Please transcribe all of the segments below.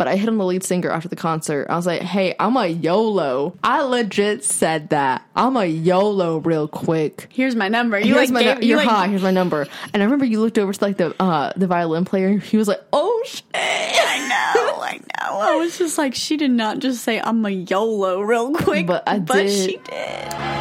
but I hit on the lead singer after the concert. I was like, hey, I'm a YOLO. I legit said that. I'm a YOLO real quick. Here's my number. You Here's like my gave, nu- you you're like, high. Here's my number. And I remember you looked over to like the uh the violin player. He was like, "Oh shit!" I know, I know. I was just like, she did not just say I'm a YOLO real quick, But I but did. she did.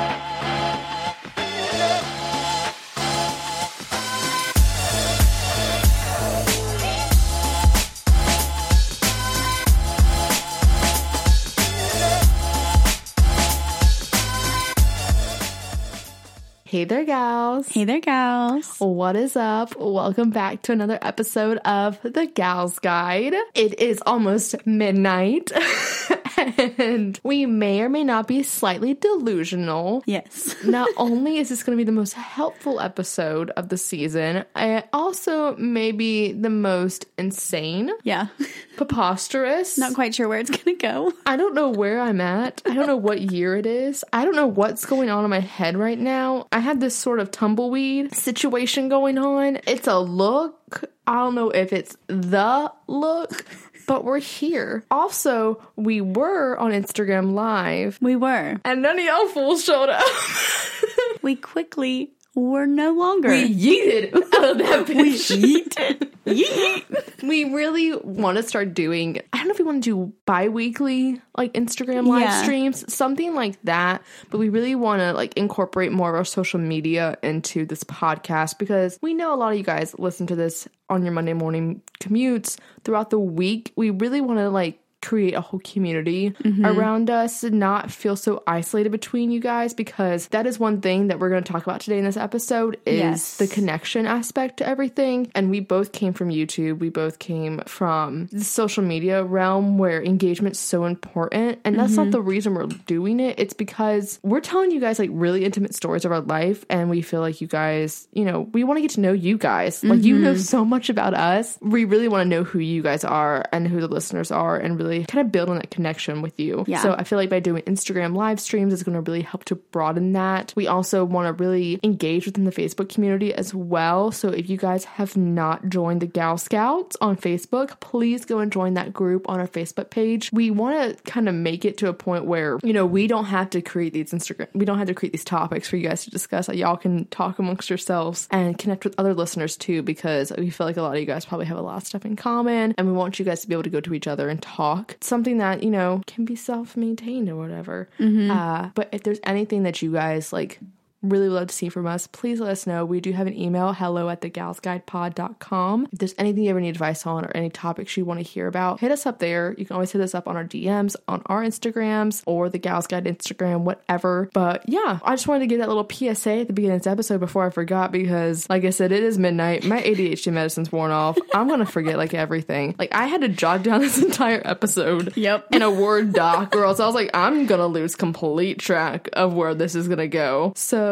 Hey there, gals. Hey there, gals. What is up? Welcome back to another episode of The Gals Guide. It is almost midnight, and we may or may not be slightly delusional. Yes. Not only is this going to be the most helpful episode of the season, it also may be the most insane, Yeah. preposterous. Not quite sure where it's gonna go. I don't know where I'm at. I don't know what year it is. I don't know what's going on in my head right now. I have this sort of tumbleweed situation going on. It's a look. I don't know if it's the look, but we're here. Also, we were on Instagram Live, We were. and none of y'all fools showed up. We quickly were no longer. we yeeted out of that bitch. yeeted. Yeet. we really want to start doing i don't know if we want to do bi-weekly like instagram live Yeah. streams something like that but we really want to like incorporate more of our social media into this podcast because we know a lot of you guys listen to this on your monday morning commutes throughout the week we really want to like create a whole community Mm-hmm. around us and not feel so isolated between you guys because that is one thing that we're going to talk about today in this episode is Yes. the connection aspect to everything. And we both came from YouTube. We both came from the social media realm where engagement's so important. And that's Mm-hmm. not the reason we're doing it. It's because we're telling you guys like really intimate stories of our life. And we feel like you guys, you know, we want to get to know you guys. Like you Mm-hmm. know so much about us. We really want to know who you guys are and who the listeners are and really kind of build on that connection with you. Yeah. So I feel like by doing Instagram live streams is going to really help to broaden that. We also want to really engage within the Facebook community as well. So if you guys have not joined the Gal Scouts on Facebook, please go and join that group on our Facebook page. We want to kind of make it to a point where, you know, we don't have to create these Instagram, we don't have to create these topics for you guys to discuss. Like, y'all can talk amongst yourselves and connect with other listeners too, because we feel like a lot of you guys probably have a lot of stuff in common and we want you guys to be able to go to each other and talk. It's something that, you know, can be self maintained or whatever. Uh, but if there's anything that you guys like, really love to see from us, please let us know. We do have an email, hello at thegalsguidepod.com. If there's anything you ever need advice on or any topics you want to hear about, hit us up there. You can always hit us up on our DMs, on our Instagrams, or the Gals Guide Instagram, whatever. But yeah, I just wanted to give that little PSA at the beginning of this episode before I forgot because, like I said, it is midnight. My ADHD medicine's worn off. I'm going to forget like everything. Like I had to jot down this entire episode Yep. in a Word doc, or else I was like, I'm gonna lose complete track of where this is gonna go. So,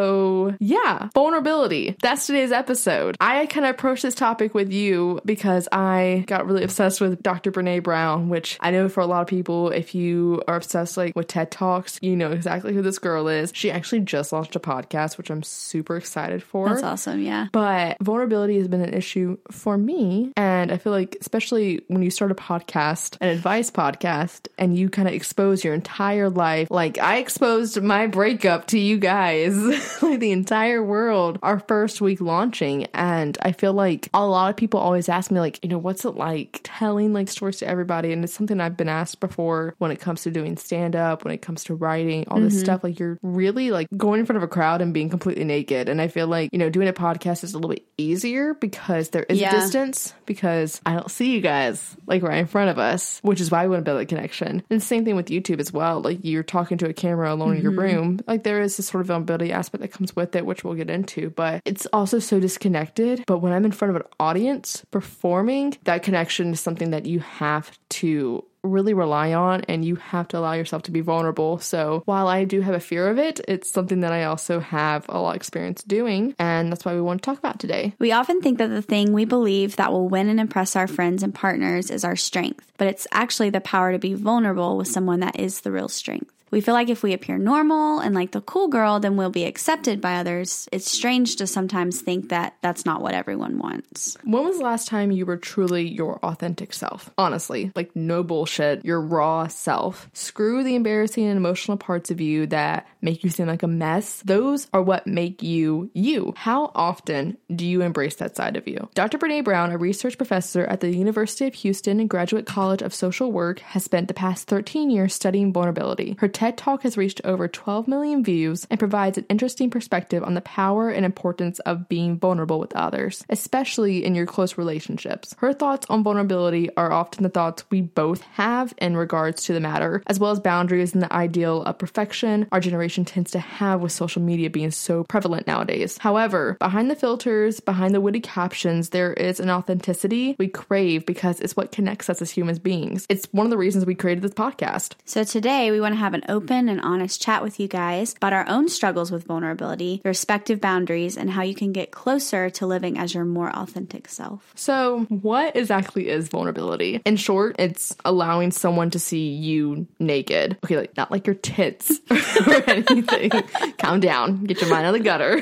yeah, vulnerability. That's today's episode. I kind of approached this topic with you because I got really obsessed with Dr. Brene Brown, which I know for a lot of people, if you are obsessed like with TED Talks, you know exactly who this girl is. She actually just launched a podcast, which I'm super excited for. That's awesome. Yeah. But vulnerability has been an issue for me. And I feel like, especially when you start a podcast, an advice podcast, and you kind of expose your entire life, like I exposed my breakup to you guys, like the entire world, our first week launching. And I feel like a lot of people always ask me, like, you know, what's it like telling like stories to everybody? And it's something I've been asked before when it comes to doing stand up, when it comes to writing, all this mm-hmm. stuff. Like, you're really like going in front of a crowd and being completely naked. And I feel like, you know, doing a podcast is a little bit easier because there is Yeah. distance because I don't see you guys like right in front of us, which is why we want to build a connection. And same thing with YouTube as well. Like you're talking to a camera alone in your mm-hmm. room. Like there is this sort of vulnerability aspect that comes with it, which we'll get into, but it's also so disconnected. But when I'm in front of an audience performing, that connection is something that you have to really rely on and you have to allow yourself to be vulnerable. So while I do have a fear of it, it's something that I also have a lot of experience doing. And that's why we want to talk about today. We often think that the thing we believe that will win and impress our friends and partners is our strength, but it's actually the power to be vulnerable with someone that is the real strength. We feel like if we appear normal and like the cool girl, then we'll be accepted by others. It's strange to sometimes think that that's not what everyone wants. When was the last time you were truly your authentic self? Honestly, like no bullshit, your raw self. Screw the embarrassing and emotional parts of you that make you seem like a mess. Those are what make you you. How often do you embrace that side of you? Dr. Brene Brown, a research professor at the University of Houston and Graduate College of Social Work, has spent the past 13 years studying vulnerability. Her TED Talk has reached over 12 million views and provides an interesting perspective on the power and importance of being vulnerable with others, especially in your close relationships. Her thoughts on vulnerability are often the thoughts we both have in regards to the matter, as well as boundaries and the ideal of perfection our generation tends to have with social media being so prevalent nowadays. However, behind the filters, behind the witty captions, there is an authenticity we crave because it's what connects us as human beings. It's one of the reasons we created this podcast. So today we want to have an open and honest chat with you guys about our own struggles with vulnerability, your respective boundaries, and how you can get closer to living as your more authentic self. So, what exactly is vulnerability? In short, it's allowing someone to see you naked. Okay, like not like your tits or anything. Calm down. Get your mind out of the gutter.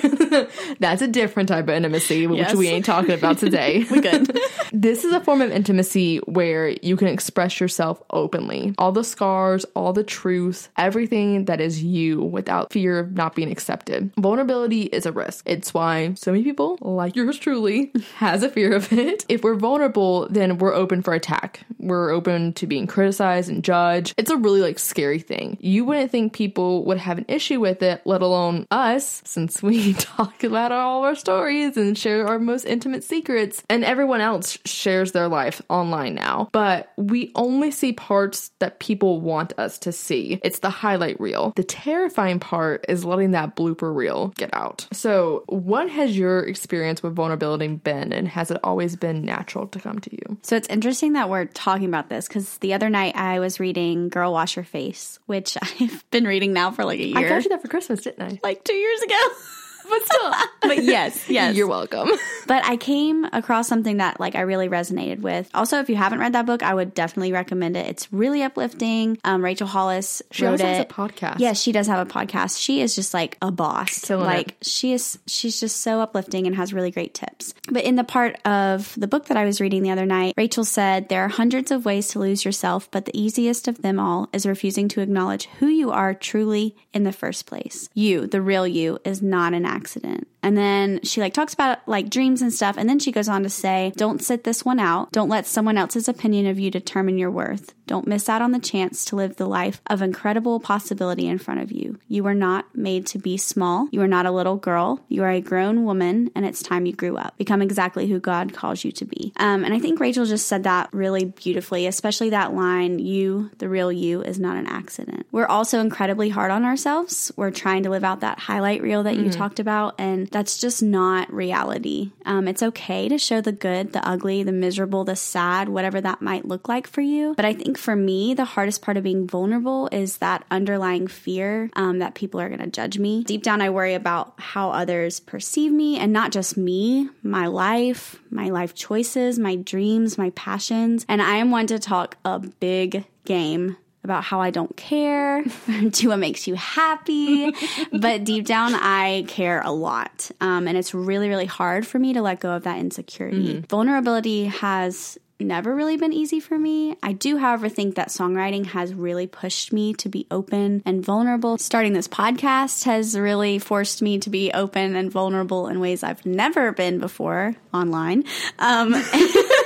That's a different type of intimacy, which we ain't talking about today. we good. this is a form of intimacy where you can express yourself openly. All the scars, all the truth, everything that is you without fear of not being accepted. Vulnerability is a risk. It's why so many people, like yours truly, has a fear of it. If we're vulnerable, then we're open for attack. We're open to being criticized and judged. It's a really like scary thing. You wouldn't think people would have an issue with it, let alone us, since we talk about all our stories and share our most intimate secrets, and everyone else shares their life online now. But we only see parts that people want us to see. It's the highlight reel. The terrifying part is letting that blooper reel get out. So, what has your experience with vulnerability been, and has it always been natural to come to you? So it's interesting that we're talking about this because the other night I was reading Girl Wash Your Face, which I've been reading now for like a year. I got you that for Christmas, didn't I? like two years ago. But still, but yes, yes. you're welcome. But I came across something that like I really resonated with. Also, if you haven't read that book, I would definitely recommend it. It's really uplifting. Um, Rachel Hollis She wrote also has it. a podcast. Yes, she does have a podcast. She is just like a boss. Killing like she is she's just so uplifting and has really great tips. But in the part of the book that I was reading the other night, Rachel said there are hundreds of ways to lose yourself, but the easiest of them all is refusing to acknowledge who you are truly in the first place. You, the real you, is not an accident. And then she like talks about like dreams and stuff. And then she goes on to say, don't sit this one out. Don't let someone else's opinion of you determine your worth. Don't miss out on the chance to live the life of incredible possibility in front of you. You are not made to be small. You are not a little girl. You are a grown woman, and it's time you grew up. Become exactly who God calls you to be. Um, and I think Rachel just said that really beautifully, especially that line, you, the real you, is not an accident. We're also incredibly hard on ourselves. We're trying to live out that highlight reel that you talked about, and that's just not reality. Um, it's okay to show the good, the ugly, the miserable, the sad, whatever that might look like for you. But I think for me, the hardest part of being vulnerable is that underlying fear um, that people are going to judge me. Deep down, I worry about how others perceive me, and not just me, my life, my life choices, my dreams, my passions. And I am one to talk a big game about how I don't care, do what makes you happy. but deep down, I care a lot. Um, and it's really, really hard for me to let go of that insecurity. Vulnerability has never really been easy for me. I do, however, think that songwriting has really pushed me to be open and vulnerable. Starting this podcast has really forced me to be open and vulnerable in ways I've never been before online. Um,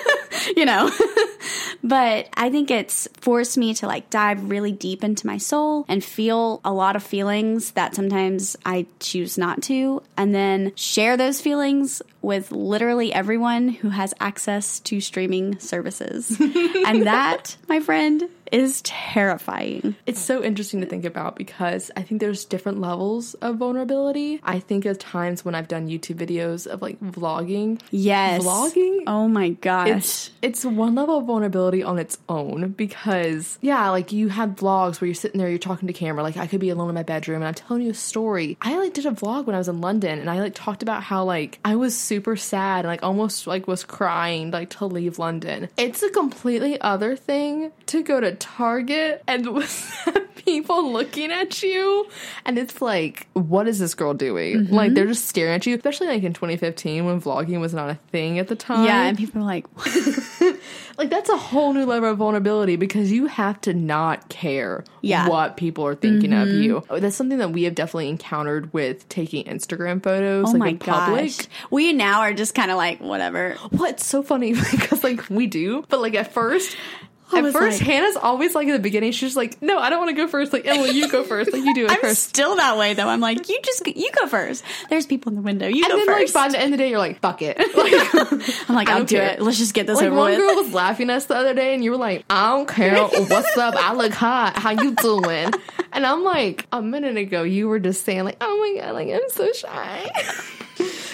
you know. but I think it's forced me to like dive really deep into my soul and feel a lot of feelings that sometimes I choose not to, and then share those feelings with literally everyone who has access to streaming services. and that, my friend, is terrifying. It's so interesting to think about because I think there's different levels of vulnerability. I think of times when I've done YouTube videos of like vlogging. Yes. Vlogging? Oh my gosh. It's it's one level of vulnerability on its own because yeah, like you have vlogs where you're sitting there, you're talking to camera. Like I could be alone in my bedroom and I'm telling you a story. I like did a vlog when I was in London and I like talked about how like I was super sad and like almost like was crying like to leave London. It's a completely other thing to go to Target and people looking at you and it's like what is this girl doing? Mm-hmm. Like they're just staring at you especially like in 2015 when vlogging was not a thing at the time. Yeah, and people are like, like that's a whole new level of vulnerability because you have to not care Yeah. Mm-hmm. what people are thinking of you that's something that we have definitely encountered with taking instagram photos oh like my in public gosh. We now are just kind of like, whatever. well, it's so funny because like we do, but like at first, I at first like- Hannah's always like in the beginning. She's like, "No, I don't want to go first. Like oh, Emily, you go first. Like you do it I'm first. still that way though. I'm like, you just you go first. There's people in the window. You And go then like by the end of the day, you're like, "Fuck it." Like, I'm like, I'll do care. it. Let's just get this like over one with. girl was laughing at us the other day, and you were like, "I don't care. What's up? I look hot. How you doing?" And I'm like, a minute ago, you were just saying like, "Oh my god, like I'm so shy."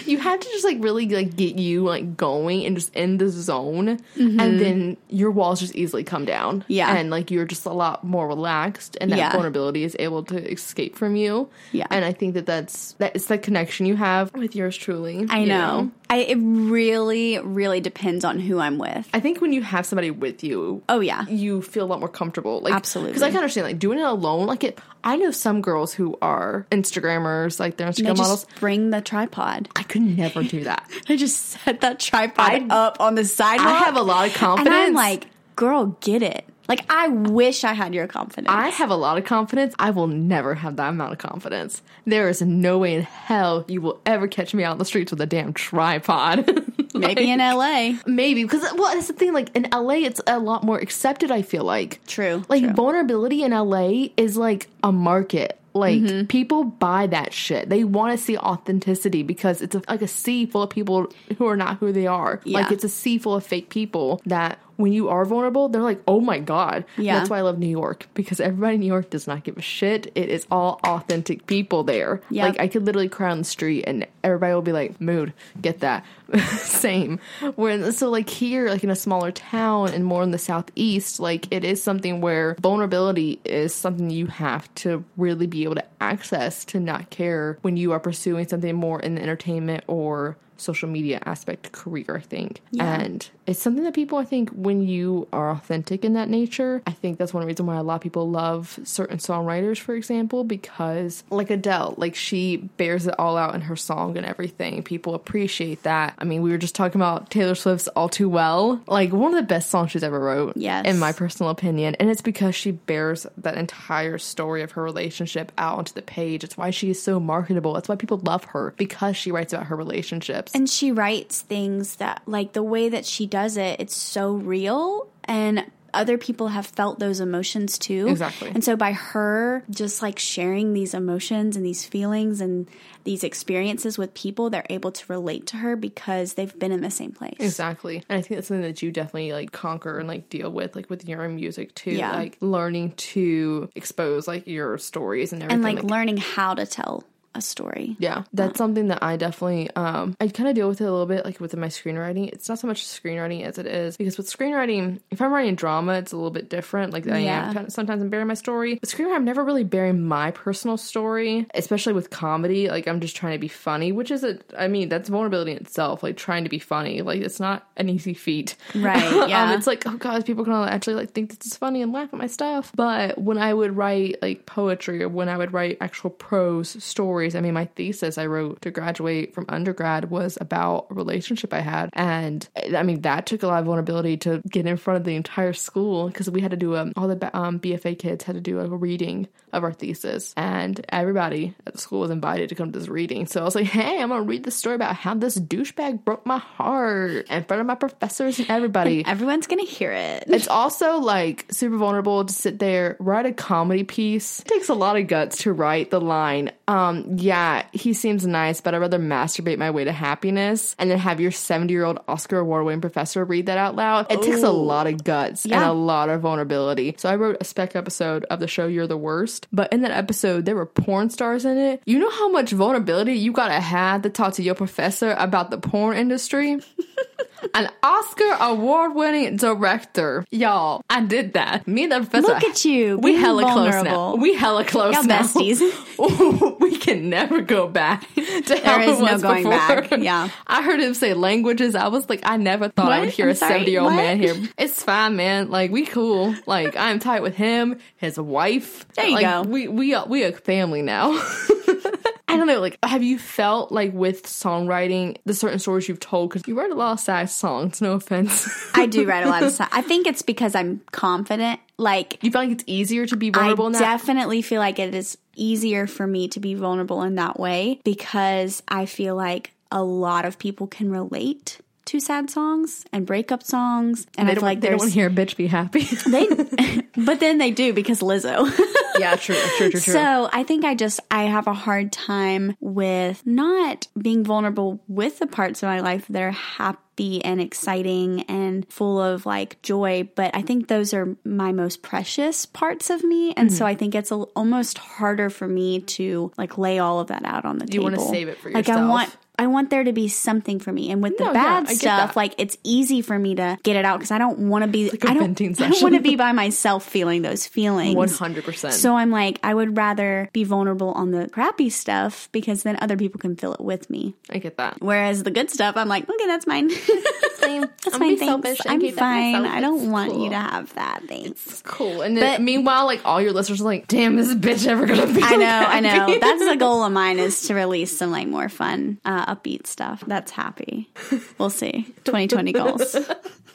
you have to just like really like get you like going and just in the zone and then your walls just easily come down Mm-hmm. Yeah. and like you're just a lot more relaxed and that Yeah. vulnerability is able to escape from you Yeah. and i think that that's that it's the connection you have with yours truly I you know. I it really, really depends on who I'm with. i think when you have somebody with you Oh yeah. you feel a lot more comfortable like Absolutely. because i can understand like doing it alone like it i know some girls who are instagrammers like they're They instagram just models bring the tripod. i could never do that I just set that tripod I- up on the sidewalk. i have a lot of confidence and I'm like, girl, get it. Like I wish I had your confidence. I have a lot of confidence. I will never have that amount of confidence. There is no way in hell you will ever catch me out in the streets with a damn tripod. Maybe in LA. Maybe because well, that's the thing. Like in LA, it's a lot more accepted. I feel like True, Like true. vulnerability in LA is like a market. Like Mm-hmm. people buy that shit. They want to see authenticity because it's a, like a sea full of people who are not who they are. Yeah. Like it's a sea full of fake people that when you are vulnerable, they're like, "Oh my god." Yeah. That's why I love New York because everybody in New York does not give a shit. It is all authentic people there. Yep. Like I could literally cry on the street and everybody will be like, "Mood, get that." Same. When so like here, like in a smaller town and more in the southeast, like it is something where vulnerability is something you have to really be able to access to not care when you are pursuing something more in the entertainment or social media aspect career, I think. Yeah. And it's something that people, I think, when you are authentic in that nature, I think that's one reason why a lot of people love certain songwriters, for example, because like Adele, like she bears it all out in her song and everything. People appreciate that. I mean, we were just talking about Taylor Swift's All Too Well, like one of the best songs she's ever wrote, Yes. in my personal opinion. And it's because she bears that entire story of her relationship out onto the page. It's why she is so marketable. It's why people love her because she writes about her relationships. And she writes things that, like, the way that she does it, it's so real. And other people have felt those emotions too. Exactly. And so by her just like sharing these emotions and these feelings and these experiences with people, they're able to relate to her because they've been in the same place. Exactly. And I think that's something that you definitely like conquer and like deal with like with your own music too. Yeah. Like learning to expose like your stories and everything. And like learning how to tell a story. yeah, that's something that I definitely um I kind of deal with it a little bit like within my screenwriting. It's not so much screenwriting as it is because with screenwriting, if I'm writing drama, it's a little bit different. Like I Yeah. am sometimes I'm bearing my story. But screenwriting, I'm never really bearing my personal story, especially with comedy. Like I'm just trying to be funny, which is a I mean that's vulnerability in itself. Like trying to be funny, like it's not an easy feat. Right, yeah. um, it's like oh god, people can actually like think this is funny and laugh at my stuff. But when I would write like poetry or when I would write actual prose stories, I mean my thesis I wrote to graduate from undergrad was about a relationship I had, and I mean that took a lot of vulnerability to get in front of the entire school because we had to do a all the um, BFA kids had to do a reading of our thesis, and everybody at the school was invited to come to this reading. So I was like, hey, I'm gonna read the story about how this douchebag broke my heart in front of my professors and everybody. Everyone's going to hear it. It's also like super vulnerable to sit there, write a comedy piece. It takes a lot of guts to write the line, um, yeah, he seems nice, but I'd rather masturbate my way to happiness and then have your 70 year old Oscar award winning professor read that out loud. It takes a lot of guts and a lot of vulnerability. So I wrote a spec episode of the show You're the Worst, but in that episode, there were porn stars in it. You know how much vulnerability you gotta have to talk to your professor about the porn industry? An Oscar award winning director. Y'all, I did that. Me and the professor. Look at you, We hella close now. vulnerable. We hella close Y'all now. besties. we can never go back to how is it no was going before. back. Yeah. I heard him say languages. I was like, I never thought I would hear I'm a 70 year old man here. It's fine, man. Like, we cool. Like, I'm tight with him, his wife. There you like, go. We, we, are, we a family now. I don't know, like, have you felt like with songwriting, the certain stories you've told? Because you write a lot of sad songs, no offense. I do write a lot of stuff. I think it's because I'm confident. Like, you feel like it's easier to be vulnerable in that? definitely feel like it is easier for me to be vulnerable in that way because I feel like a lot of people can relate to sad songs and breakup songs, and I feel like they don't want to hear a bitch be happy. they, but then they do because Lizzo. yeah, true, true, true, true. So I think I just I have a hard time with not being vulnerable with the parts of my life that are happy and exciting and full of like joy, but I think those are my most precious parts of me, and Mm-hmm. so I think it's a, almost harder for me to like lay all of that out on the You table. You wanna save it for Like I yourself. want. I want there to be something for me, and with the No, bad get stuff, that. like it's easy for me to get it out because I don't want to be. like I don't. I don't want to be by myself feeling those feelings. 100%. So I'm like, I would rather be vulnerable on the crappy stuff because then other people can feel it with me. I get that. Whereas the good stuff, I'm like, okay, that's mine. Same. that's I'm Thanks. I'm fine. I don't It's want cool. you to have that. Thanks. Cool. And then, But- meanwhile, like all your listeners are like, "Damn, is this bitch ever gonna be?" I know, I know. That's the goal of mine is to release some like more fun, uh, upbeat stuff. That's happy. We'll see. 2020 goals.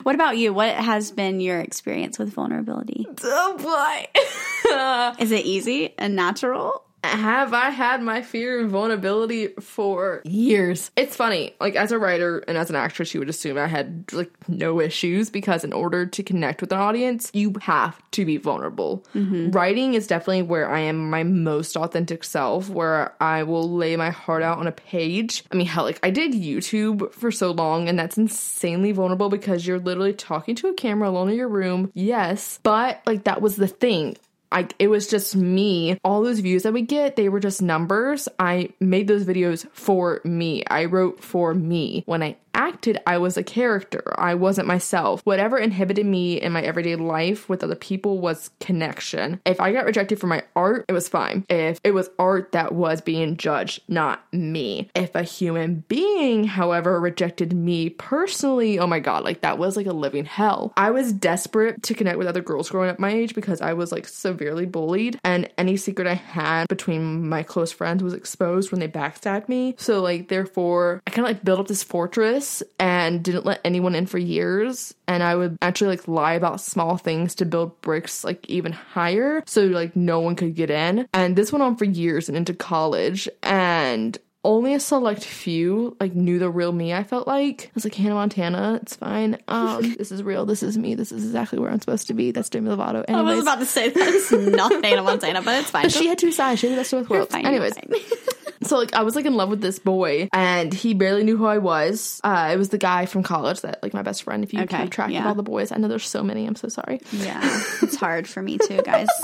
What about you? What has been your experience with vulnerability? oh boy. Is it easy and natural? Have I had my fear and vulnerability for years? It's funny, like as a writer and as an actress, you would assume I had like no issues because in order to connect with an audience, you have to be vulnerable. Mm-hmm. Writing is definitely where I am my most authentic self, where I will lay my heart out on a page. I mean, hell, like I did YouTube for so long, and that's insanely vulnerable because you're literally talking to a camera alone in your room. Yes, but like that was the thing. I, it was just me. All those views that we get, they were just numbers. I made those videos for me. I wrote for me. When I acted, I was a character. I wasn't myself. Whatever inhibited me in my everyday life with other people was connection. If I got rejected for my art, it was fine. If it was art that was being judged, not me. If a human being, however, rejected me personally, oh my god, like that was like a living hell. I was desperate to connect with other girls growing up my age because I was like severely bullied and any secret I had between my close friends was exposed when they backstabbed me. So like therefore I kind of like built up this fortress and didn't let anyone in for years. And I would actually like lie about small things to build bricks like even higher so like no one could get in. And this went on for years and into college. And only a select few like knew the real me i felt like. I was like hannah montana it's fine. Um this is real. This is me. This is exactly where i'm supposed to be. That's demi lovato. I was about to say that's not Hannah Montana, but it's fine. but she had two sides. She had the best of both worlds. Fine, anyways. so like i was like in love with this boy and he barely knew who i was uh it was the guy from college that like my best friend if you Okay, keep track of all the boys i know there's so many i'm so sorry Yeah, it's hard for me too, guys.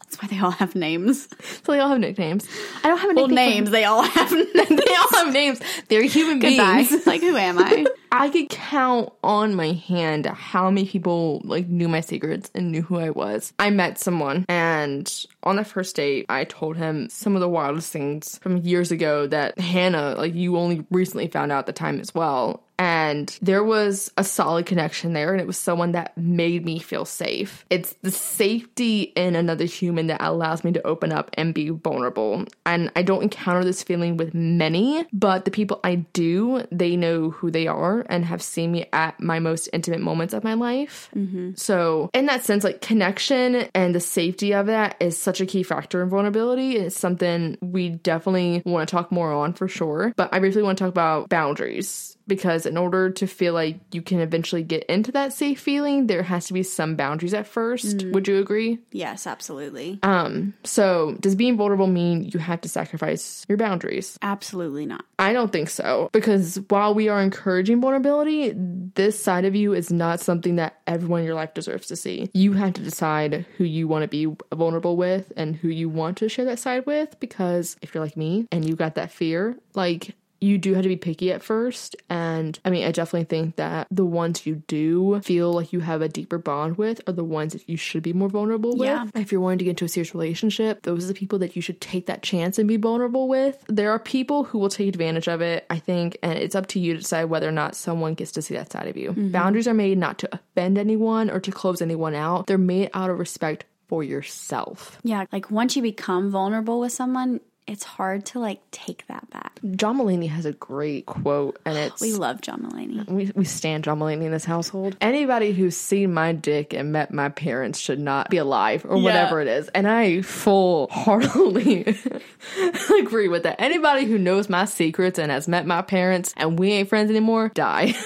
That's why they all have names. so they all have nicknames i don't have a Well, names. They all have names. they all have names they're human Goodbye. beings Like, who am I? I could count on my hand how many people like knew my secrets and knew who I was. I met someone and on that first date I told him some of the wildest things from years ago that Hannah, like you only recently found out at the time as well. And there was a solid connection there, and it was someone that made me feel safe. It's the safety in another human that allows me to open up and be vulnerable. And I don't encounter this feeling with many, but the people I do, they know who they are and have seen me at my most intimate moments of my life. Mm-hmm. So, in that sense, like connection and the safety of that is such a key factor in vulnerability. It's something we definitely want to talk more on for sure. But I briefly want to talk about boundaries because in order to feel like you can eventually get into that safe feeling, there has to be some boundaries at 1st Would you agree? Yes, absolutely. Um, so does being vulnerable mean you have to sacrifice your boundaries? Absolutely not. I don't think so. Because while we are encouraging vulnerability, this side of you is not something that everyone in your life deserves to see. You have to decide who you want to be vulnerable with and who you want to share that side with. Because if you're like me and you got that fear, like you do have to be picky at first. And I mean, I definitely think that the ones you do feel like you have a deeper bond with are the ones that you should be more vulnerable with. Yeah. If you're wanting to get into a serious relationship, those are the people that you should take that chance and be vulnerable with. There are people who will take advantage of it, I think, and it's up to you to decide whether or not someone gets to see that side of you. Mm-hmm. Boundaries are made not to offend anyone or to close anyone out, they're made out of respect for yourself. Yeah, like once you become vulnerable with someone, it's hard to like take that back. John Mulaney has a great quote, and it's We love John Mulaney. we, we stand John Mulaney in this household. Anybody who's seen my dick and met my parents should not be alive or whatever it is. And I full heartedly agree with that. Anybody who knows my secrets and has met my parents and we ain't friends anymore, die.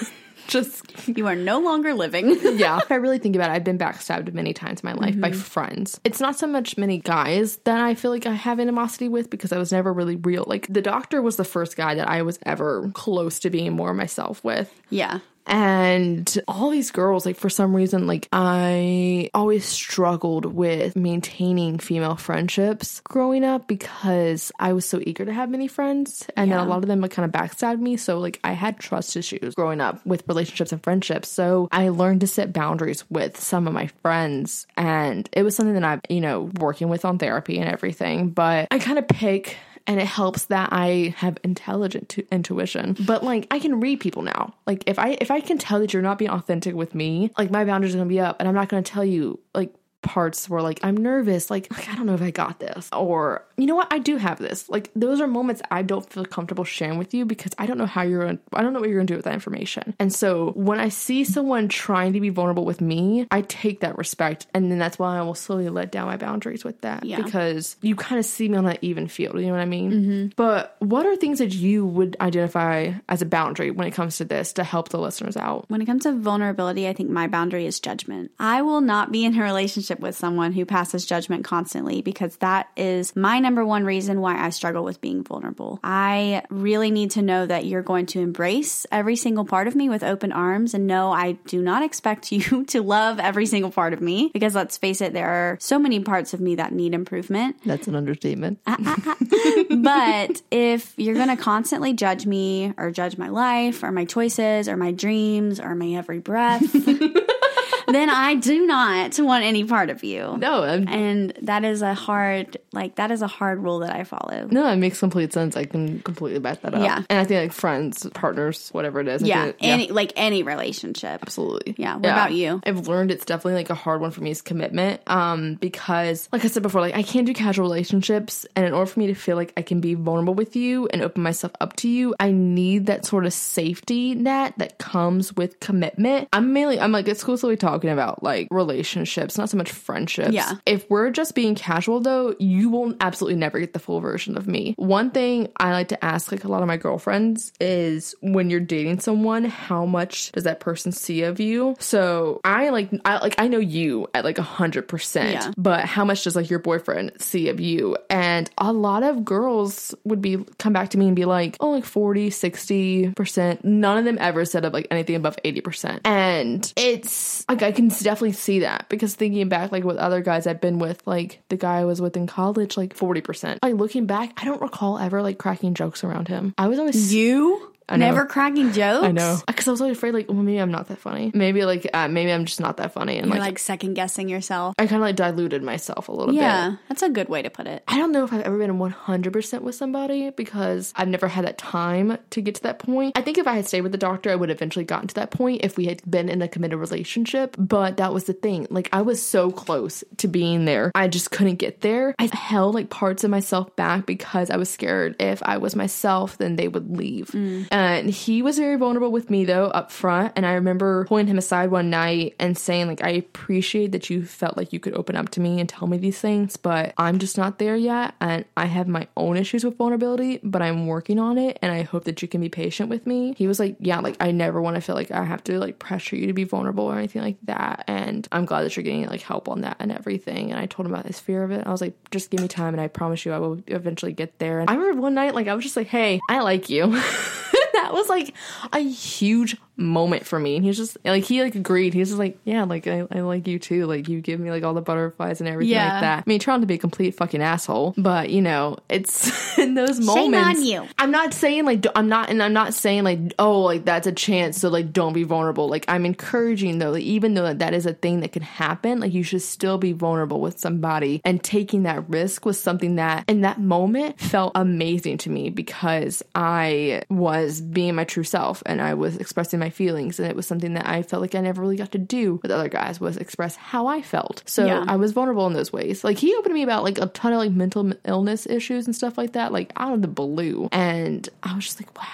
Just You are no longer living. yeah. If I really think about it, I've been backstabbed many times in my life by mm-hmm. friends. It's not so much many guys that I feel like I have animosity with because I was never really real. Like the doctor was the first guy that I was ever close to being more myself with. yeah. And all these girls, like for some reason, like I always struggled with maintaining female friendships growing up because I was so eager to have many friends. And then a lot of them would kind of backstab me. So like I had trust issues growing up with relationships and friendships. So I learned to set boundaries with some of my friends. And it was something that I'm, you know, working with on therapy and everything. But I kind of pick and it helps that I have intelligent tu- intuition. But like I can read people now. Like if I if I can tell that you're not being authentic with me, like my boundaries are gonna be up, and I'm not gonna tell you like parts where like I'm nervous, like, like I don't know if I got this, or you know what, I do have this. Like those are moments I don't feel comfortable sharing with you because I don't know how you're, gonna, I don't know what you're gonna do with that information. And so when I see someone trying to be vulnerable with me, I take that respect, and then that's why I will slowly let down my boundaries with that Yeah. because you kind of see me on an even field. You know what I mean? Mm-hmm. But what are things that you would identify as a boundary when it comes to this to help the listeners out? When it comes to vulnerability, I think my boundary is judgment. I will not be in a relationship with someone who passes judgment constantly because that is my number one reason why I struggle with being vulnerable. I really need to know that you're going to embrace every single part of me with open arms and no, I do not expect you to love every single part of me because let's face it, there are so many parts of me that need improvement. That's an understatement. Ah, ah, ah. but if you're going to constantly judge me or judge my life or my choices or my dreams or my every breath, then I do not want any part of you. no, I'm, And that is a hard, like, that is a hard rule that I follow. No, it makes complete sense. I can completely back that up. Yeah. And I think like friends, partners, whatever it is. Yeah, think- any, like any relationship. absolutely. Yeah, what about you? I've learned it's definitely like a hard one for me is commitment. Um, because like I said before, like I can't do casual relationships, and in order for me to feel like I can be vulnerable with you and open myself up to you, I need that sort of safety net that comes with commitment. I'm mainly I'm like exclusively talking about like relationships, not so much friendships. Yeah. If we're just being casual though, you will absolutely never get the full version of me. One thing I like to ask like a lot of my girlfriends is when you're dating someone, how much does that person see of you? So I like I like I know you at like a hundred percent, but how much does like your boyfriend see of you? And a lot of girls would be come back to me and be like, oh like 40, 60 percent. None of them ever said of like anything above 80 percent. And it's like I can definitely see that because thinking back like with other guys I've been with, like the guy I was with in college, like 40 percent. Like looking back, I don't recall ever like cracking jokes around him. I was always You? Know. Never cracking jokes? I know because I was always afraid like well maybe I'm not that funny. Maybe like uh, maybe I'm just not that funny and You're like, like second guessing yourself. I kind of like diluted myself a little bit. Yeah, that's a good way to put it. I don't know if I've ever been 100% with somebody because I've never had that time to get to that point. I think if I had stayed with the doctor, I would have eventually gotten to that point if we had been in a committed relationship. But that was the thing. Like, I was so close to being there. I just couldn't get there. I held like parts of myself back because I was scared if I was myself, then they would leave. And he was very vulnerable with me though up front. And I remember pulling him aside one night and saying, like, I appreciate that you felt like you could open up to me and tell me these things, but I'm just not there yet. And I have my own issues with vulnerability, but I'm working on it. And I hope that you can be patient with me. He was like, Yeah, like, I never want to feel like I have to like pressure you to be vulnerable or anything like that. And I'm glad that you're getting like help on that and everything. And I told him about his fear of it. I was like, Just give me time and I promise you I will eventually get there. And I remember one night, like, I was just like, Hey, I like you. that was like a huge moment for me. And he was just like he like agreed. He was just like, Yeah, like I, I like you too. Like you give me like all the butterflies and everything Yeah. like that. I mean trying to be a complete fucking asshole. But you know, it's in those moments. Shame on you. I'm not saying like I'm not and I'm not saying like oh like that's a chance so like don't be vulnerable. Like I'm encouraging though, like, even though that, that is a thing that can happen, like you should still be vulnerable with somebody and taking that risk was something that in that moment felt amazing to me because I was being my true self and I was expressing my feelings and it was something that I felt like I never really got to do with other guys was express how I felt. So Yeah. I was vulnerable in those ways. Like he opened to me about like a ton of like mental illness issues and stuff like that, like out of the blue. And I was just like, wow,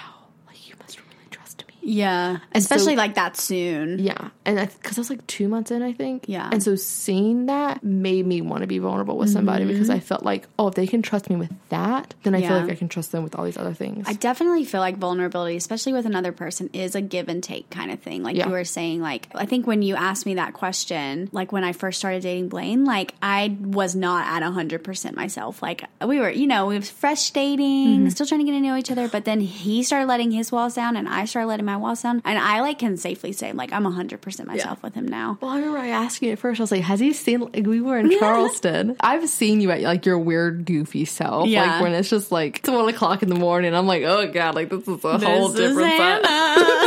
like you must really trust me. Yeah. Especially like that soon. Yeah. And cause I was like two months in, I think. Yeah. And so seeing that made me want to be vulnerable with somebody because I felt like, oh, if they can trust me with that, then I Mm-hmm. Yeah. feel like I can trust them with all these other things. I definitely feel like vulnerability, especially with another person, is a give and take kind of thing. Like Yeah. you were saying, like, I think when you asked me that question, like when I first started dating Blaine, like I was not at 100% myself. Like we were, you know, we was fresh dating, Mm-hmm. still trying to get to know each other, but then he started letting his walls down and I started letting my walls down. And I like can safely say, like, I'm 100% myself with him now. Well, I remember I asked you at first. I was like, "Has he seen?" Like, we were in Charleston. I've seen you at like your weird, goofy self. Yeah. Like when it's just like it's one o'clock in the morning. I'm like, "Oh god, like this is a whole This is different side." Hannah. And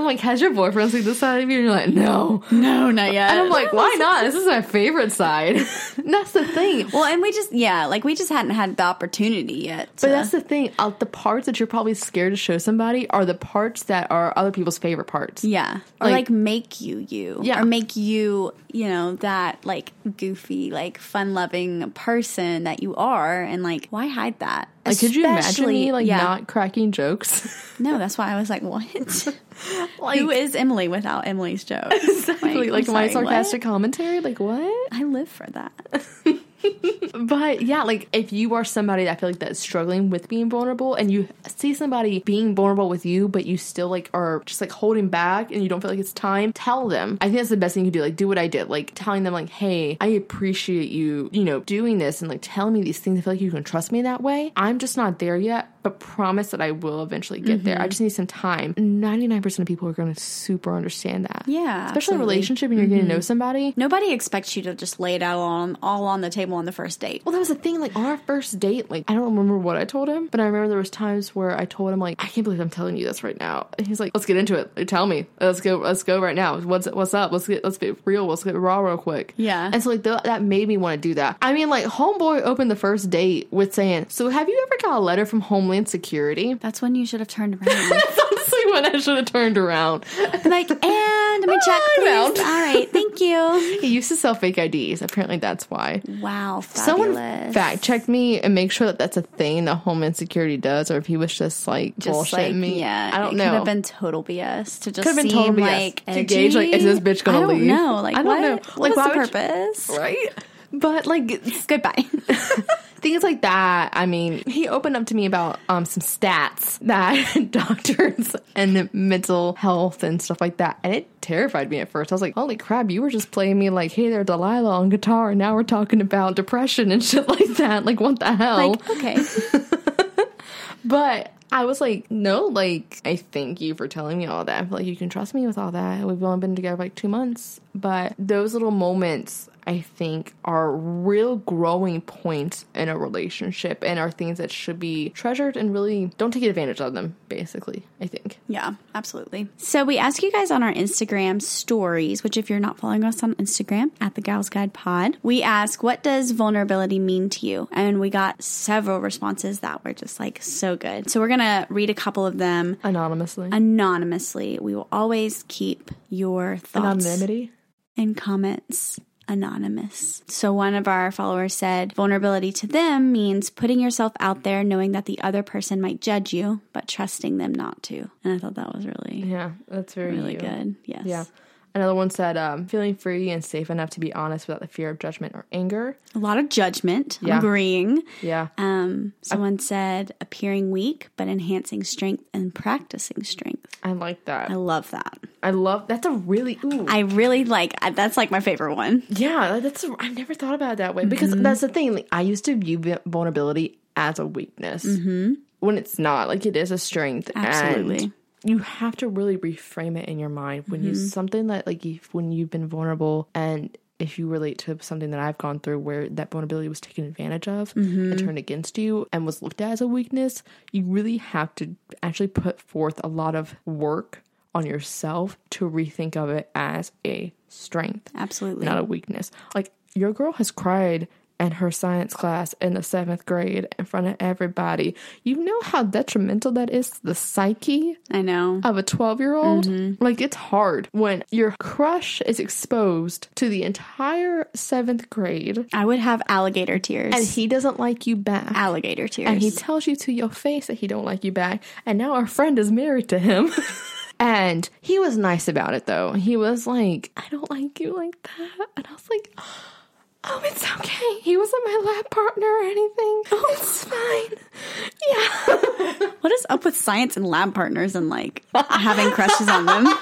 I'm like, "Has your boyfriend seen this side of you?" And you're like, "No." no, not yet. And I'm like, "Why not? This is my favorite side." that's the thing. well, and we just, yeah, like we just hadn't had the opportunity yet. But that's the thing. Uh, the parts that you're probably scared to show somebody are the parts that are other people's favorite parts. Yeah. Or Like- like, make you you. Yeah. Or make you, you know, that like goofy, like fun loving person that you are. And like, why hide that? Like, could you imagine me like yeah. not cracking jokes? No, that's why I was like, what? like, Who is Emily without Emily's jokes? exactly like I'm my sorry, what? sarcastic commentary? Like what? I live for that. But yeah, like if you are somebody that I feel like that's struggling with being vulnerable and you see somebody being vulnerable with you, but you still like are just like holding back and you don't feel like it's time, tell them. I think that's the best thing you can do. Like do what I did. Like telling them like, hey, I appreciate you, you know, doing this and like telling me these things. I feel like you can trust me that way. I'm just not there yet, but promise that I will eventually get there. I mm-hmm. just need some time. 99% of people are gonna super understand that. Yeah, Especially in a relationship and you're getting to mm-hmm. know somebody. Nobody expects you to just lay it out on all on the table on the first date. Well, that was the thing. Like on our first date, like I don't remember what I told him, but I remember there was times where I told him like, I can't believe I'm telling you this right now. And he's like, Let's get into it. Like, tell me. Let's go. Let's go right now. What's what's up? Let's get let's get real. Let's get raw real quick. Yeah. And so like th- that made me want to do that. I mean, like homeboy opened the first date with saying, "So have you ever got a letter from Homeland Security?" That's when you should have turned around. That's honestly when I should have turned around. like, and let me check, please. out. All right, thank you. He used to sell fake IDs. Apparently, that's why. Wow, fabulous. Someone fact check me and make sure that that's a thing that Homeland Security does, or if he was just like just bullshitting like me. yeah, I don't know. it know. Could have been total BS to just Could've been seem total BS. like To gauge, like, is this bitch gonna I don't leave? know. Like I don't what? know. What was the would you- purpose? right? But like Goodbye. things like that. I mean, he opened up to me about um some stats that doctors and mental health and stuff like that, and it terrified me at first. I was like, "Holy crap! You were just playing me like, hey, there, Delilah on guitar, and now we're talking about depression and shit like that. Like, what the hell?" like okay, But I was like, no, like, I thank you for telling me all that. I feel like you can trust me with all that. We've only been together like two months. But those little moments, I think, are real growing points in a relationship and are things that should be treasured and really don't take advantage of them, basically, I think. yeah, absolutely. So we ask you guys on our Instagram stories, which if you're not following us on Instagram at the Gals Guide Pod, we ask, "What does vulnerability mean to you?" And we got several responses that were just like so good. So we're gonna read a couple of them Anonymously. anonymously. We will always keep your thoughts Anonymity. and comments anonymous. So one of our followers said vulnerability to them means putting yourself out there knowing that the other person might judge you, but trusting them not to. And I thought that was really Yeah, that's very really you. good. Yes. Yeah. Another one said, um, feeling free and safe enough to be honest without the fear of judgment or anger. A lot of judgment. Yeah. Agreeing. Yeah. Um, someone said appearing weak but enhancing strength and practicing strength. I like that. I love that. I love that's a really ooh. I really like that's like my favorite one. Yeah, that's I've never thought about it that way because Mm-hmm. that's the thing. Like, I used to view vulnerability as a weakness when it's not. Like it is a strength. Mm-hmm. Absolutely. And you have to really reframe it in your mind when you mm-hmm. something that like if, when you've been vulnerable and if you relate to something that I've gone through where that vulnerability was taken advantage of and mm-hmm. turned against you and was looked at as a weakness, you really have to actually put forth a lot of work on yourself to rethink of it as a strength, Absolutely. not a weakness. Like your girl has cried in her science class in the seventh grade in front of everybody. You know how detrimental that is to the psyche I know. of a 12 year old. Mm-hmm. Like, it's hard when your crush is exposed to the entire seventh grade I would have alligator tears. and he doesn't like you back. alligator tears. And he tells you to your face that he don't like you back. And now our friend is married to him. and he was nice about it though. He was like, I don't like you like that. And I was like, Oh, it's okay. He wasn't my lab partner or anything. Oh, it's fine. Yeah. what is up with science and lab partners and like having crushes on them?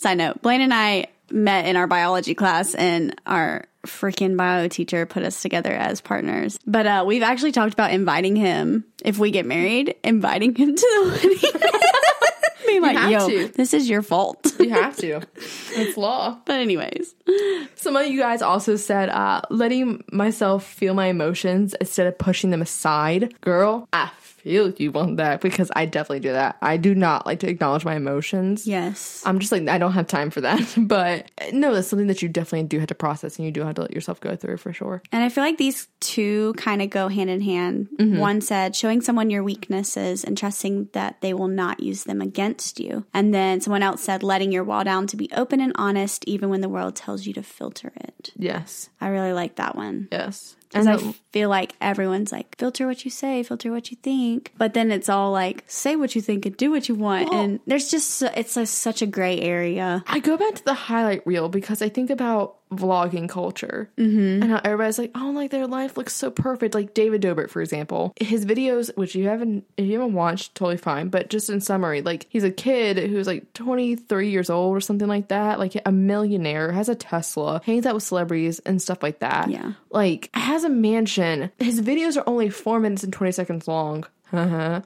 Side note: Blaine and I met in our biology class, and our freaking bio teacher put us together as partners. But uh, we've actually talked about inviting him if we get married, inviting him to the wedding. Being like, have yo, to. this is your fault. You have to. It's law. but anyways, Some of you guys also said, uh, letting myself feel my emotions instead of pushing them aside. Girl, I feel you on that because I definitely do that. I do not like to acknowledge my emotions. yes, I'm just like, I don't have time for that. But no, that's something that you definitely do have to process and you do have to let yourself go through for sure. And I feel like these two kind of go hand in hand. Mm-hmm. One said showing someone your weaknesses and trusting that they will not use them against you. And then someone else said letting your wall down to be open and honest even when the world tells you to filter it. Yes. I really like that one. Yes. And I feel like everyone's like, filter what you say, filter what you think. But then it's all like, say what you think and do what you want. and there's just, it's a, such a gray area. I go back to the highlight reel because I think about vlogging culture mm-hmm. and how everybody's like, oh, like their life looks so perfect. Like David Dobrik, for example, his videos, which you haven't, if you haven't watched, totally fine. But just in summary, like he's a kid who's like 23 years old or something like that, like a millionaire, has a Tesla, hangs out with celebrities and stuff like that. Yeah. Like has a mansion. His videos are only four minutes and 20 seconds long. Uh-huh.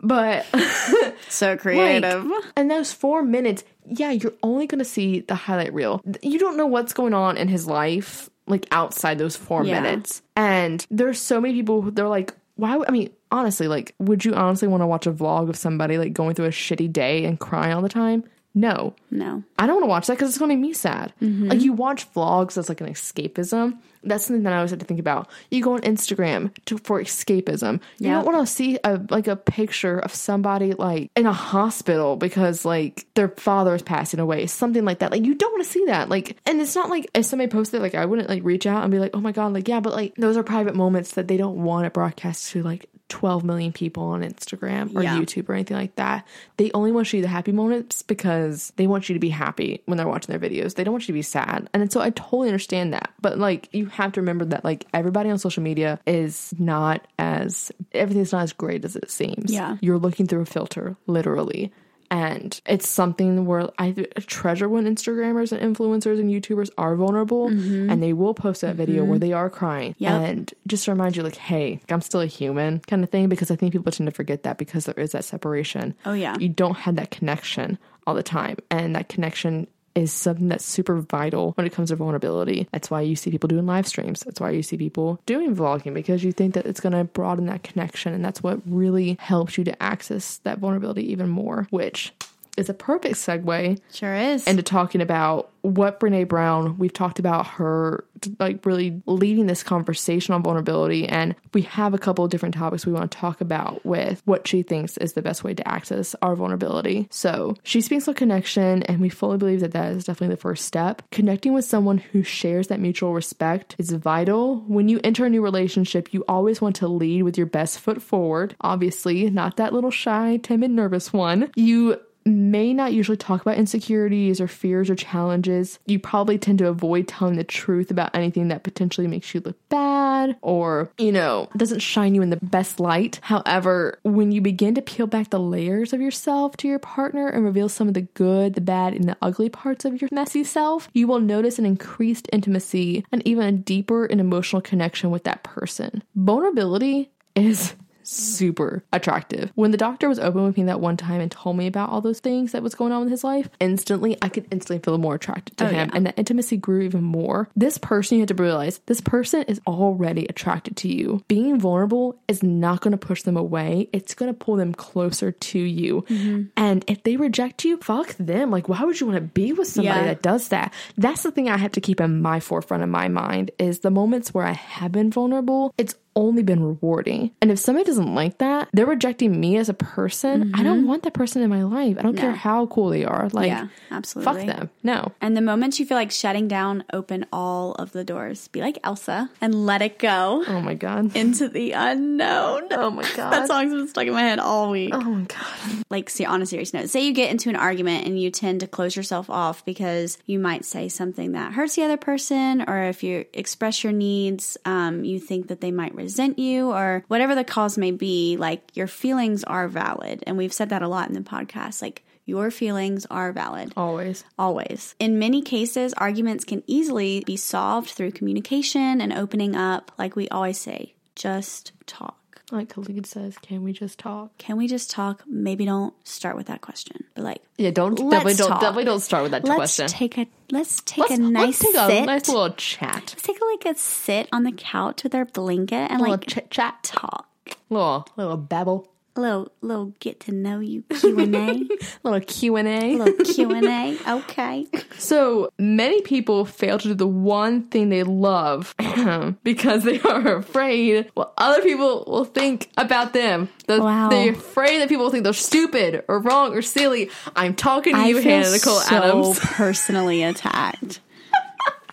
But So like, creative. and those four minutes, yeah, you're only gonna see the highlight reel. You don't know what's going on in his life, like outside those four Yeah. minutes. And there's so many people who they're like, why? would- I mean, honestly, like, would you honestly want to watch a vlog of somebody like going through a shitty day and crying all the time? No, no. I don't want to watch that because it's going to make me sad. Mm-hmm. Like you watch vlogs as like an escapism. That's something that I always have to think about. You go on Instagram to, for escapism. You don't want to see a like a picture of somebody like in a hospital because like their father is passing away, something like that. Like you don't want to see that. Like, and it's not like if somebody posted, like I wouldn't like reach out and be like, oh my god, like yeah, but like those are private moments that they don't want it broadcast to like 12 million people on Instagram or Yeah. YouTube or anything like that. They only want to show you the happy moments because they want you to be happy when they're watching their videos. They don't want you to be sad. And so I totally understand that. But like you have to remember that like everybody on social media is not as everything's not as great as it seems. Yeah. You're looking through a filter, literally. And it's something where I treasure when Instagrammers and influencers and YouTubers are vulnerable mm-hmm. and they will post that video where mm-hmm. they are crying. Yep. And just to remind you, like, hey, I'm still a human kind of thing because I think people tend to forget that because there is that separation. Oh, yeah. You don't have that connection all the time. And that connection is something that's super vital when it comes to vulnerability. That's why you see people doing live streams. That's why you see people doing vlogging because you think that it's going to broaden that connection. And that's what really helps you to access that vulnerability even more, which is a perfect segue Sure is. into talking about what Brene Brown, we've talked about her like really leading this conversation on vulnerability. And we have a couple of different topics we want to talk about with what she thinks is the best way to access our vulnerability. So she speaks of connection, and we fully believe that that is definitely the first step. Connecting with someone who shares that mutual respect is vital. When you enter a new relationship, you always want to lead with your best foot forward. Obviously, not that little shy, timid, nervous one. You may not usually talk about insecurities or fears or challenges. You probably tend to avoid telling the truth about anything that potentially makes you look bad or, you know, doesn't shine you in the best light. However, when you begin to peel back the layers of yourself to your partner and reveal some of the good, the bad, and the ugly parts of your messy self, you will notice an increased intimacy and even a deeper and emotional connection with that person. Vulnerability is super attractive. When the doctor was open with me that one time and told me about all those things that was going on with his life, instantly I could instantly feel more attracted to Oh, him yeah. and the intimacy grew even more. This person you have to realize this person is already attracted to you. Being vulnerable is not going to push them away. It's going to pull them closer to you. Mm-hmm. And if they reject you, fuck them. Like why would you want to be with somebody Yeah. that does that? That's the thing I have to keep in my forefront of my mind is the moments where I have been vulnerable, it's only been rewarding. And if somebody doesn't like that, they're rejecting me as a person. I don't want that person in my life. I don't care how cool they are. Like Mm-hmm. Yeah, absolutely. fuck them. No. And the moments you feel like shutting down, open all of the doors. Be like Elsa and let it go Oh my god. into the unknown. Oh my god. That song's been stuck in my head all week. Oh my god. Like, see, on a serious note, say you get into an argument and you tend to close yourself off because you might say something that hurts the other person, or if you express your needs, um, you think that they might resent you, or whatever the cause may be. Like, your feelings are valid. And we've said that a lot in the podcast. Like, your feelings are valid. Always. Always. In many cases, arguments can easily be solved through communication and opening up. Like we always say, just talk. Like Khalid says, can we just talk? Can we just talk? Maybe don't start with that question, but like, Yeah, don't Let's definitely don't talk. definitely don't start with that let's question. take a let's take let's, a nice let's take sit. a nice little chat. let's take like a sit on the couch with our blanket and little like chit chat. talk. Little little babble. Little little get to know you Q and A, Little Q and A. little Q and A. Okay. So many people fail to do the one thing they love because they are afraid what other people will think about them. The- Wow. They're afraid that people will think they're stupid or wrong or silly. I'm talking to you, I feel Hannah Nicole so Adams. personally attacked.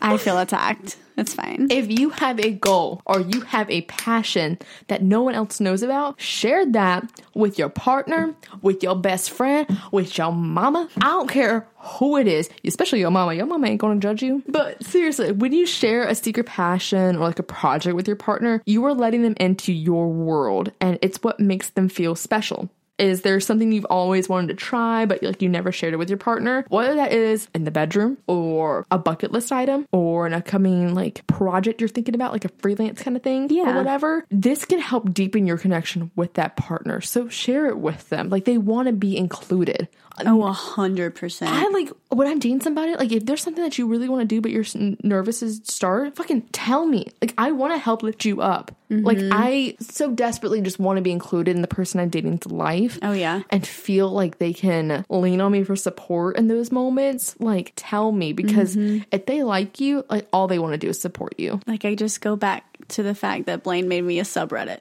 I feel attacked. It's fine. If you have a goal or you have a passion that no one else knows about, share that with your partner, with your best friend, with your mama. I don't care who it is, especially your mama. Your mama ain't gonna judge you. But seriously, when you share a secret passion or like a project with your partner, you are letting them into your world and it's what makes them feel special. Is there something you've always wanted to try, but like you never shared it with your partner? Whether that is in the bedroom or a bucket list item or an upcoming like project you're thinking about, like a freelance kind of thing or Yeah. whatever, this can help deepen your connection with that partner. So share it with them. Like they want to be included. Oh, a hundred percent. I like when I'm dating somebody, like if there's something that you really want to do, but you're nervous to start, fucking tell me. Like I want to help lift you up. Like Mm-hmm. I so desperately just want to be included in the person I'm dating's life. Oh, yeah. and feel like they can lean on me for support in those moments. Like tell me because Mm-hmm. if they like you, like all they want to do is support you. Like I just go back to the fact that Blaine made me a subreddit.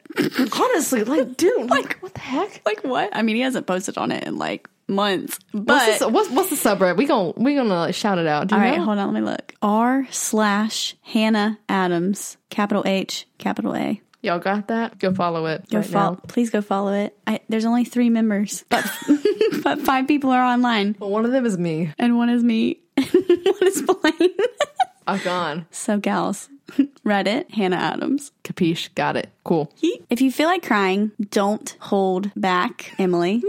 Honestly, like dude, like what the heck? like what? I mean, he hasn't posted on it in like months. But What's the, what's, what's the subreddit? We gon' we gonna like, shout it out. Do you all right, know? hold on, let me look. R slash Hannah Adams, capital H, capital A. Y'all got that? Go follow it. Go right follow. Please go follow it. I, there's only three members, but but five people are online, Well, one of them is me. and one is me, and one is Blaine. Oh, gone. so gals, Reddit, Hannah Adams. Capiche. Got it. Cool. If you feel like crying, don't hold back, Emily.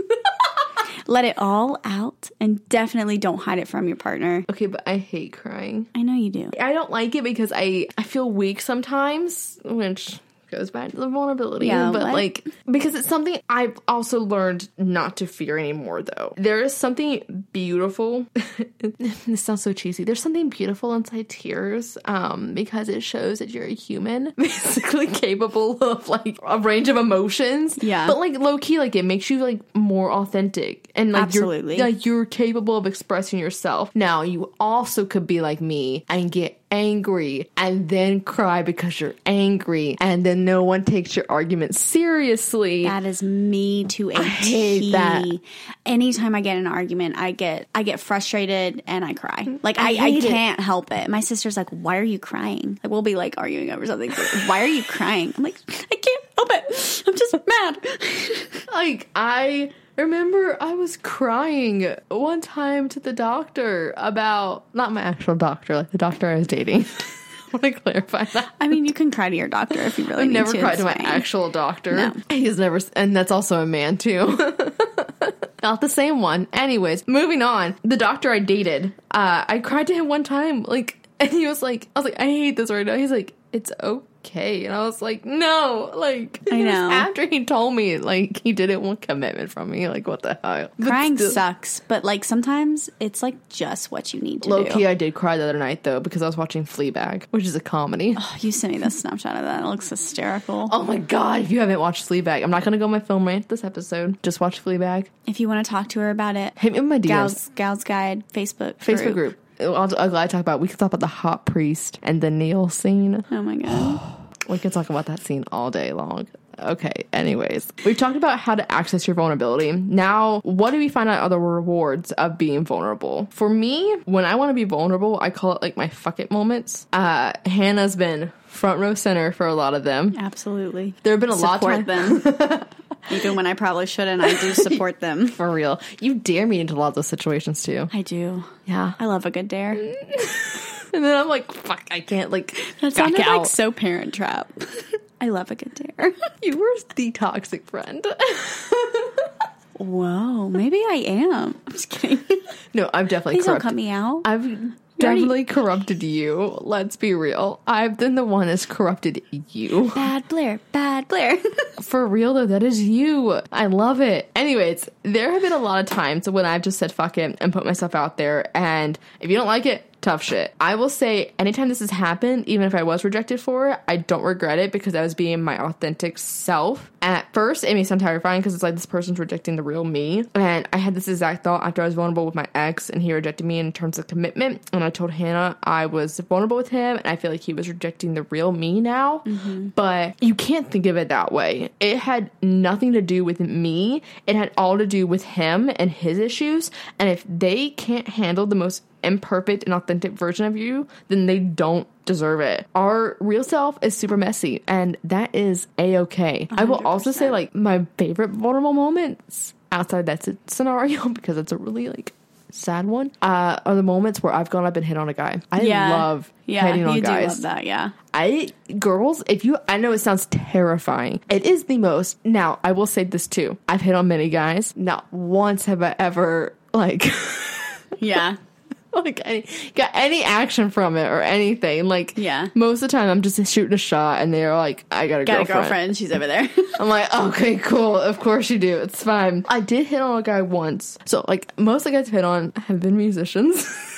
Let it all out and definitely don't hide it from your partner. Okay, but I hate crying. I know you do. I don't like it because I I feel weak sometimes, which goes back to the vulnerability. Yeah, but what? like because it's something I've also learned not to fear anymore. Though there is something beautiful. this sounds so cheesy. There's something beautiful inside tears, um, because it shows that you're a human, basically capable of like a range of emotions. Yeah. but like low key, like it makes you like more authentic and like Absolutely. you're like you're capable of expressing yourself. Now, you also could be like me and get angry and then cry because you're angry and then no one takes your argument seriously. That is me to a hate T. that. Anytime I get in an argument, I get I get frustrated and I cry. Like I, I, it. can't help it. My sister's like, "Why are you crying?" Like we'll be like arguing over something. Why are you crying? I'm like, I can't help it. I'm just mad. Like I remember I was crying one time to the doctor about not my actual doctor, like the doctor I was dating. I want to clarify that. I mean, you can cry to your doctor if you really need never to. cried to my actual doctor. No. He's never, and that's also a man too. Not the same one. Anyways, moving on. The doctor I dated, uh, I cried to him one time, like And he was like, I was like, I hate this right now. He's like, it's okay. And I was like, no, like, I know. after he told me, like, he didn't want commitment from me. Like, what the hell? Crying still- sucks, but like sometimes it's like just what you need to Low do. key, I did cry the other night though because I was watching Fleabag, which is a comedy. Oh, You sent me the snapshot of that. It looks hysterical. Oh my god! If you haven't watched Fleabag, I'm not gonna go on my film rant this episode. Just watch Fleabag. If you want to talk to her about it, Hit me with my DMs. Gals Gals Guide Facebook Facebook group. I'll, I'm glad to talk about. We can talk about the hot priest and the kneel scene. Oh my god. We can talk about that scene all day long. Okay, anyways, we've talked about how to access your vulnerability. Now, what do we find out are the rewards of being vulnerable? For me, when I want to be vulnerable, I call it like my fuck it moments. Uh, Hannah's been front row center for a lot of them. Absolutely. There have been a lot of Support them. Even when I probably shouldn't, I do support them. For real. You dare me into a lot of those situations too. I do. Yeah. I love a good dare. And then I'm like, fuck, I can't like That back sounded out. like so parent trap. I love a good dare. you were the toxic friend. Whoa, maybe I am. I'm just kidding. no, I'm definitely Please don't cut me out. I've definitely corrupted you. Let's be real. I've been the one that's corrupted you. Bad Blair. Bad Blair. For real though, that is you. I love it. Anyways, there have been a lot of times when I've just said fuck it and put myself out there. And if you don't like it, tough shit. I will say, anytime this has happened, even if I was rejected for it, I don't regret it because I was being my authentic self. At first, it may sound terrifying because it's like this person's rejecting the real me. And I had this exact thought after I was vulnerable with my ex and he rejected me in terms of commitment. And I told Hannah I was vulnerable with him and I feel like he was rejecting the real me now. Mm-hmm. But you can't think of it that way. It had nothing to do with me, it had all to do with him and his issues. And if they can't handle the most imperfect and authentic version of you, then they don't deserve it. Our real self is super messy, and that is a okay. I will also say, like, my favorite vulnerable moments outside that scenario, because it's a really, like, sad one, uh, are the moments where I've gone up and hit on a guy. I love yeah, hitting on you guys. do love that. Yeah. I girls, if you I know it sounds terrifying. It is the most now, I will say this too. I've hit on many guys. Not once have I ever like Yeah. like any, got any action from it or anything. Like Yeah. most of the time I'm just shooting a shot and they're like, I got a Got girlfriend. a girlfriend. She's over there. I'm like, okay, cool. Of course you do. It's fine. I did hit on a guy once. So like most of the guys I've hit on have been musicians.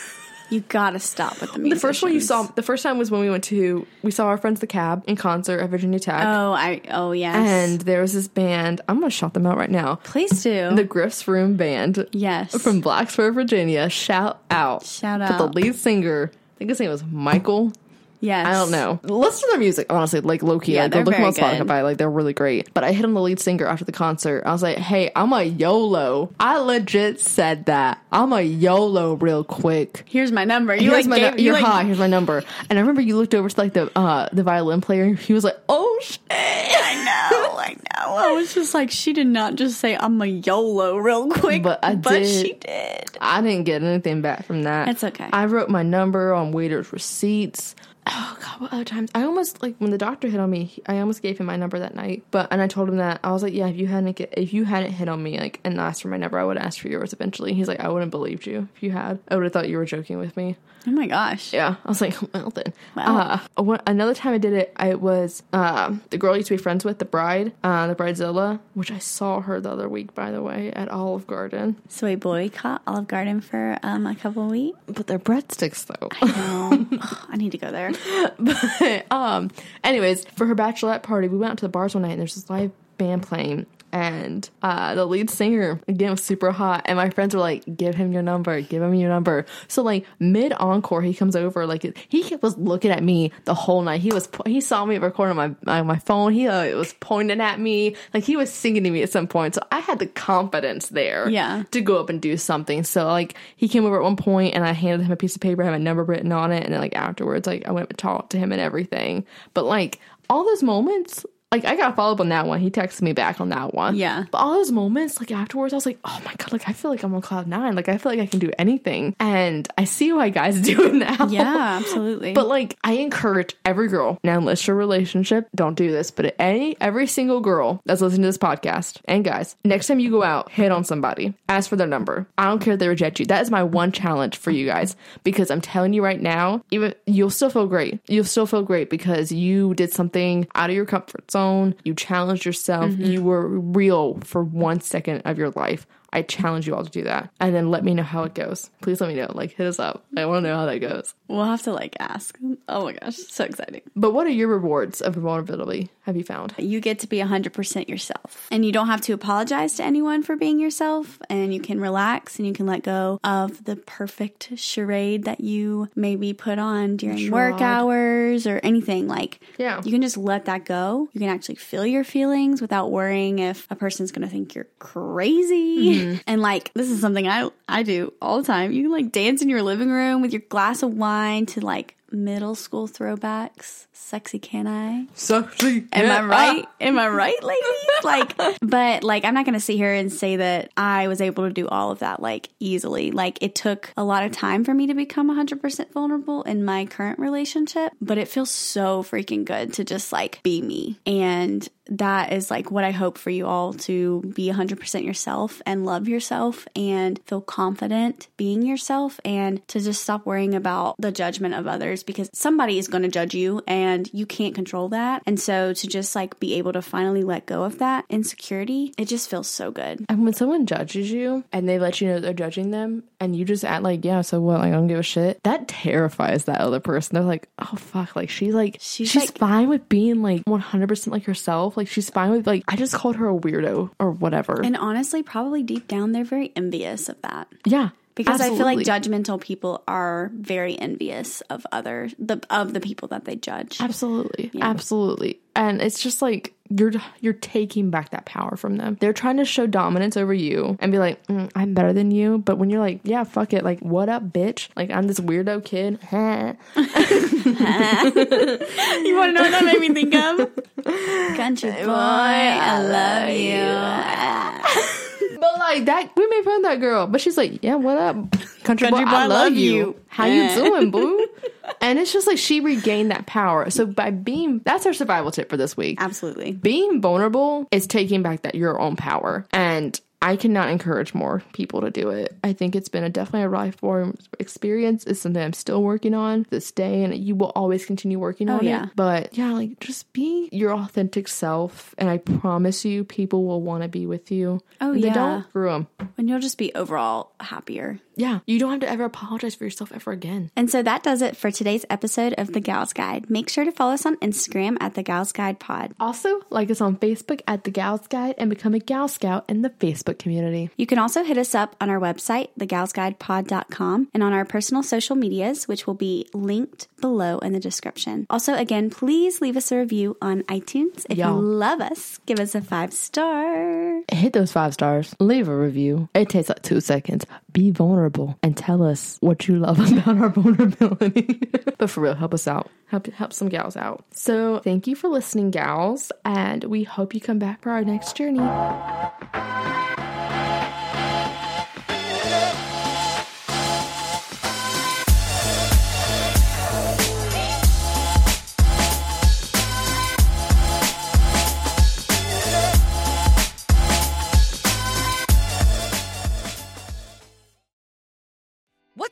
you gotta stop with the music. the first one you saw the first time was when we went to we saw our friends the cab in concert at Virginia Tech. Oh, I. Oh, yes. and there was this band. I'm gonna shout them out right now. please do. The Griff's Room Band yes. from Blacksburg, Virginia. Shout out! Shout out. to the lead singer. I think his name was Michael. Yes. I don't know. Listen to their music, honestly, like low key. Yeah, like, go they're look them on good. Spotify. Like they're really great. But I hit on the lead singer after the concert. I was like, "Hey, I'm a YOLO." I legit said that. I'm a YOLO real quick. Here's my number. You Here's like my gave, nu- you you're like, high. Here's my number. And I remember you looked over to like the uh the violin player. He was like, "Oh shit." I know. I know. I was just like, she did not just say I'm a YOLO real quick, But I but did. she did. I didn't get anything back from that. It's okay. I wrote my number on waiters' receipts. Oh god, what other times? I almost like when the doctor hit on me. I almost gave him my number that night. But and I told him that I was like, yeah, if you hadn't if you hadn't hit on me like and asked for my number, I would ask for yours eventually. He's like, I wouldn't believed you if you had. I would have thought you were joking with me. Oh my gosh. Yeah, I was like, well then. Wow. Uh, one, another time I did it, I was um, the girl I used to be friends with, the bride, uh, the bridezilla, which I saw her the other week, by the way, at Olive Garden. So we boycott Olive Garden for um, a couple of weeks. But they're breadsticks though. No, Ugh, I need to go there. but um anyways for her bachelorette party we went out to the bars one night and there's this live band playing and uh the lead singer again was super hot. And my friends were like give him your number. Give him your number. So like mid encore he comes over like he was looking at me the whole night. He was he saw me recording my my, my phone. He uh, was pointing at me. Like he was singing to me at some point. So i had the confidence there Yeah. to go up and do something. So like he came over at one point and I handed him a piece of paper, had my number written on it, and then like afterwards, like I went and talked to him and everything. But like all those moments, Like I got followed up on that one. He texted me back on that one. Yeah. But all those moments, like afterwards, I was like, oh my god, like I feel like I'm on cloud nine. Like I feel like I can do anything. And I see why guys do it now. Yeah, absolutely. But like I encourage every girl, now unless your relationship, don't do this, but any every single girl that's listening to this podcast and guys, next time you go out, hit on somebody, ask for their number. I don't care if they reject you. That is my one challenge for you guys. Because I'm telling you right now, even you'll still feel great. You'll still feel great because you did something out of your comfort zone. You challenged yourself. Mm-hmm. You were real for one second of your life. I challenge you all to do that. And then let me know how it goes. Please let me know. Like hit us up. I want to know how that goes. we'll have to like ask. Oh my gosh, so exciting. But what are your rewards of vulnerability? Have you found? You get to be 100% yourself. And you don't have to apologize to anyone for being yourself. And you can relax and you can let go of the perfect charade that you maybe put on during work hours or anything. Like, Yeah. you can just let that go. You can actually feel your feelings without worrying if a person's going to think you're crazy. Mm-hmm. Mm-hmm. And like, this is something I, I do all the time. You can like dance in your living room with your glass of wine to like middle school throwbacks. Sexy can I? Sexy. Am I right? Am I right, ladies? Like, but like, I'm not to sit here and say that I was able to do all of that like easily. Like, it took a lot of time for me to become 100% vulnerable in my current relationship, but it feels so freaking good to just like be me. And that is like what I hope for you all to be 100% yourself and love yourself and feel confident being yourself and to just stop worrying about the judgment of others because somebody is going to judge you and you can't control that. And so to just like be able to finally let go of that insecurity, it just feels so good. And when someone judges you and they let you know they're judging them and you just act like, yeah, so what? Like, I don't give a shit. That terrifies that other person. They're like, oh, fuck. Like, she's like, She's she's, like- fine with being like 100% like herself. Like, she's fine with, like, I just called her a weirdo or whatever. And honestly, probably deep down, they're very envious of that. yeah. Because I feel like judgmental people are very envious of other the of the people that they judge. Absolutely. Absolutely. And it's just like you're you're taking back that power from them. They're trying to show dominance over you and be like, mm, "I'm better than you." But when you're like, "Yeah, fuck it. Like, what up, bitch? Like, I'm this weirdo kid." You want to know what that made me think of? Country boy, I love you. but like that, we made fun of that girl. But she's like, "Yeah, what up, country, Country boy? boy, I love you. you." How Eh. you doing, boo?" and it's just like she regained that power. So by being, that's our survival tip for this week. Absolutely. being vulnerable is taking back that your own power and I cannot encourage more people to do it. I think it's been a definitely a life form experience. It's something I'm still working on this day, and you will always continue working oh, on Oh, yeah. it. But yeah, like just be your authentic self, and I promise you, people will want to be with you. Oh, they yeah. don't screw them. And you'll just be overall happier. Yeah, you don't have to ever apologize for yourself ever again. And so that does it for today's episode of The Gals Guide. Make sure to follow us on Instagram at The Gals Guide Pod. Also, like us on Facebook at the Gals Guide and become a Gal Scout in the Facebook community. You can also hit us up on our website, thegalsguidepod.com, and on our personal social medias, which will be linked below in the description. Also, again, please leave us a review on iTunes. If Y'all. you love us, give us a five star. hit those five stars, leave a review. It takes like two seconds. Be vulnerable and tell us what you love about our vulnerability. but for real, help us out. Help help some gals out. So thank you for listening, gals, and we hope you come back for our next journey.